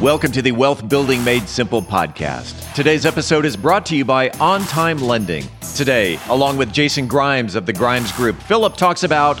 Welcome to the Wealth Building Made Simple podcast. Today's episode is brought to you by On Time Lending. Today, along with Jason Grimes of the Grimes Group, Philip talks about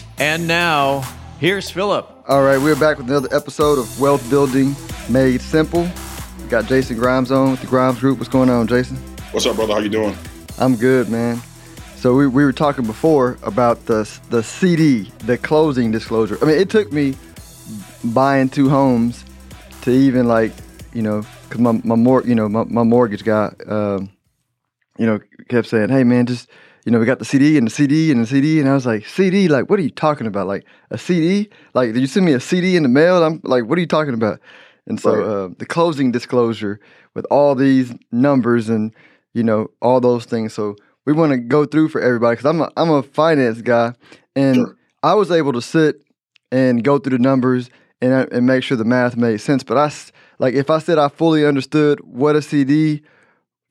And now, here's Philip. All right, we're back with another episode of Wealth Building Made Simple. We got Jason Grimes on with the Grimes Group. What's going on, Jason? What's up, brother? How you doing? I'm good, man. So we, we were talking before about the the CD, the closing disclosure. I mean, it took me buying two homes to even like, you know, cause my my mor- you know my, my mortgage guy, um, you know, kept saying, "Hey, man, just." You know, we got the CD and the CD and the CD, and I was like, CD, like, what are you talking about? Like a CD? Like, did you send me a CD in the mail? I'm like, what are you talking about? And so right. uh, the closing disclosure with all these numbers and you know all those things. So we want to go through for everybody because I'm a I'm a finance guy, and sure. I was able to sit and go through the numbers and and make sure the math made sense. But I like if I said I fully understood what a CD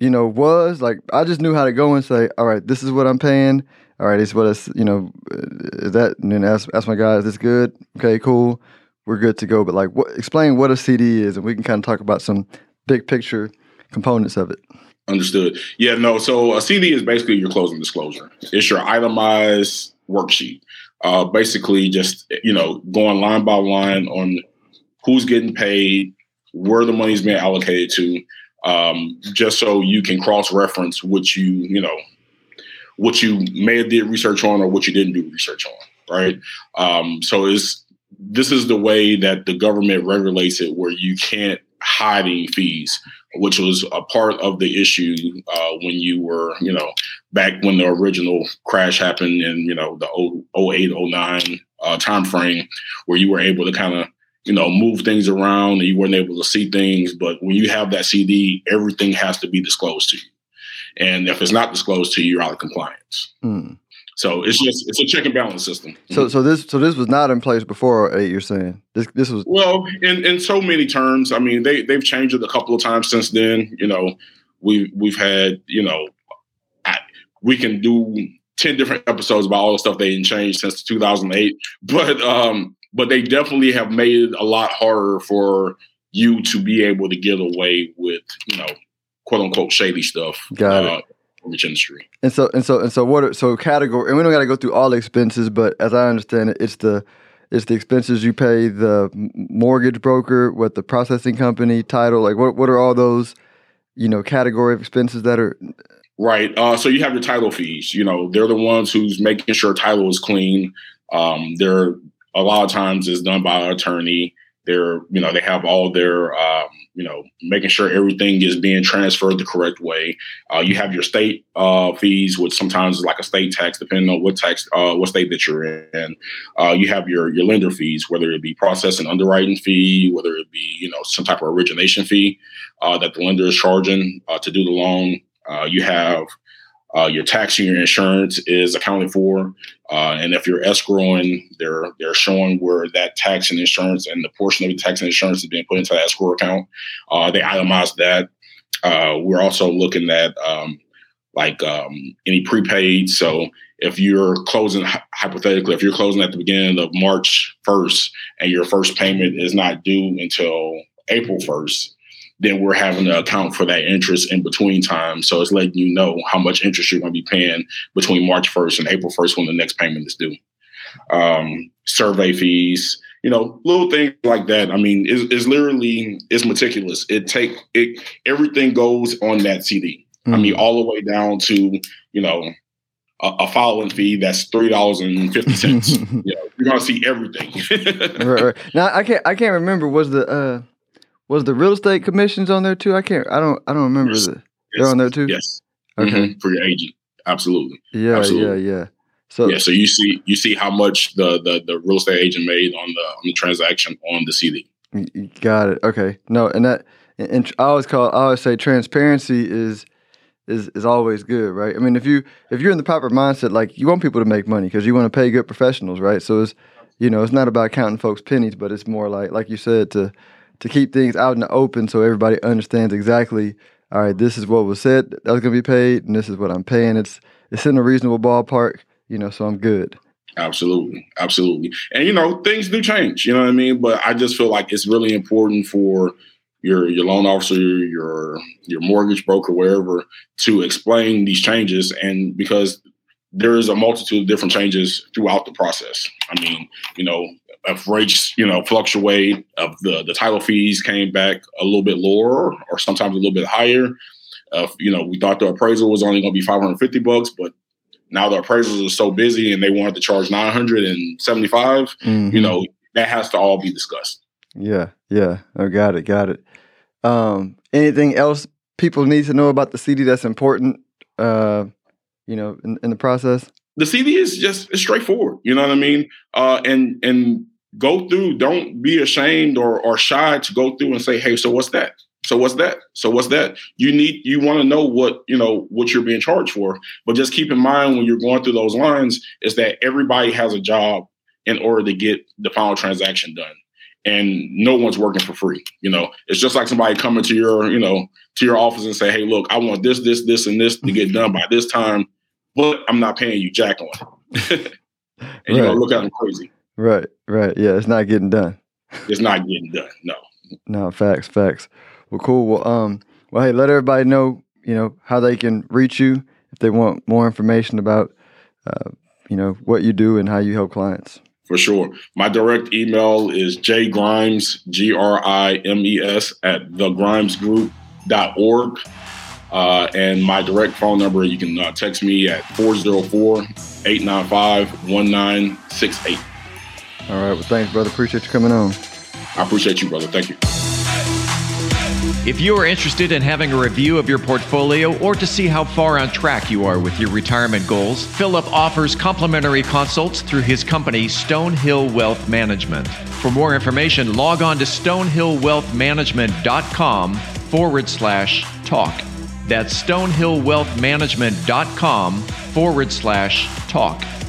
you know, was like I just knew how to go and say, all right, this is what I'm paying. All right, is what it's, you know, uh, is that, and then ask, ask my guy, is this good? Okay, cool. We're good to go. But like, what, explain what a CD is, and we can kind of talk about some big picture components of it. Understood. Yeah, no. So a CD is basically your closing disclosure. It's your itemized worksheet. Uh, basically, just you know, going line by line on who's getting paid, where the money's being allocated to, um, just so you can cross reference what you you know what you may have did research on or what you didn't do research on, right? Um, so is this is the way that the government regulates it, where you can't hide any fees, which was a part of the issue uh, when you were, you know, back when the original crash happened in, you know, the 08, 09 uh, time frame, where you were able to kind of you know, move things around and you weren't able to see things. But when you have that CD, everything has to be disclosed to you. And if it's not disclosed to you, you're out of compliance. Mm. So it's just it's a check and balance system. So so this so this was not in place before eight. You're saying this this was well in in so many terms. I mean they they've changed it a couple of times since then. You know we we've had you know I, we can do ten different episodes about all the stuff they didn't change since 2008. But um but they definitely have made it a lot harder for you to be able to get away with, you know, quote unquote shady stuff. Got uh, it. Rich industry. And so and so and so what are, so category and we don't got to go through all expenses, but as I understand it, it's the it's the expenses you pay the mortgage broker, what the processing company, title, like what what are all those, you know, category of expenses that are Right. Uh, so you have your title fees. You know, they're the ones who's making sure title is clean. Um, they're a lot of times is done by an attorney. They're, you know, they have all their, um, you know, making sure everything is being transferred the correct way. Uh, you have your state uh, fees, which sometimes is like a state tax, depending on what tax, uh, what state that you're in. Uh, you have your your lender fees, whether it be processing underwriting fee, whether it be, you know, some type of origination fee uh, that the lender is charging uh, to do the loan. you have uh, your tax and your insurance is accounted for, uh, and if you're escrowing, they're they're showing where that tax and insurance and the portion of the tax and insurance is being put into the escrow account. Uh, they itemize that. Uh, we're also looking at um, like um, any prepaid. So if you're closing hypothetically, if you're closing at the beginning of March 1st and your first payment is not due until April 1st, then we're having to account for that interest in between time. So it's letting you know how much interest you're going to be paying between March 1st and April 1st when the next payment is due. Um, survey fees, you know, little things like that. I mean, it's, it's literally it's meticulous. It take it everything goes on that CD. Mm-hmm. I mean, mm. all the way down to you know a, a filing fee that's three dollars and fifty cents. you know, you're gonna see everything. right, right. Now I can't I can't remember was the uh was the real estate commissions on there too? I can't. I don't. I don't remember. Yes. The. They're on there too. Yes. Okay. Mm-hmm. For your agent, absolutely. Yeah. Absolutely. Yeah. Yeah. So yeah. So you see, you see how much the the, the real estate agent made on the on the transaction on the CD. Got it. Okay. No, and that and I always call I always say transparency is is is always good, right? I mean, if you if you're in the proper mindset, like you want people to make money because you want to pay good professionals, right? So it's you know it's not about counting folks pennies, but it's more like like you said to to keep things out in the open so everybody understands exactly. All right, this is what was said that was gonna be paid, and this is what I'm paying. It's it's in a reasonable ballpark, you know, so I'm good. Absolutely, absolutely, and you know things do change. You know what I mean, but I just feel like it's really important for your your loan officer, your your mortgage broker, wherever, to explain these changes, and because there is a multitude of different changes throughout the process. I mean, you know, if rates you know fluctuate, of the the title fees came back a little bit lower, or sometimes a little bit higher. Uh, you know, we thought the appraisal was only going to be 550 bucks, but now the appraisals are so busy and they wanted to charge 975. Mm-hmm. You know, that has to all be discussed. Yeah, yeah. I oh, got it, got it. Um, anything else people need to know about the CD that's important? Uh, you know, in, in the process. The CD is just it's straightforward. You know what I mean? Uh, and and go through. Don't be ashamed or or shy to go through and say, "Hey, so what's that? So what's that? So what's that? You need you want to know what you know what you're being charged for. But just keep in mind when you're going through those lines is that everybody has a job in order to get the final transaction done and no one's working for free. You know, it's just like somebody coming to your, you know, to your office and say, "Hey, look, I want this, this, this, and this to get mm-hmm. done by this time, but I'm not paying you jack on it." and right. you're gonna look at them crazy. Right, right. Yeah, it's not getting done. It's not getting done. No. No, facts, facts. Well, cool. Well, um, well, hey, let everybody know, you know, how they can reach you if they want more information about, uh, you know, what you do and how you help clients for sure. My direct email is jgrimes, G R I M E S, at thegrimesgroup.org. Uh, and my direct phone number, you can uh, text me at 404 895 1968. All right. Well, thanks, brother. Appreciate you coming on. I appreciate you, brother. Thank you. If you are interested in having a review of your portfolio or to see how far on track you are with your retirement goals, Philip offers complimentary consults through his company, Stonehill Wealth Management. For more information, log on to stonehillwealthmanagement.com forward slash talk. That's stonehillwealthmanagement.com forward slash talk.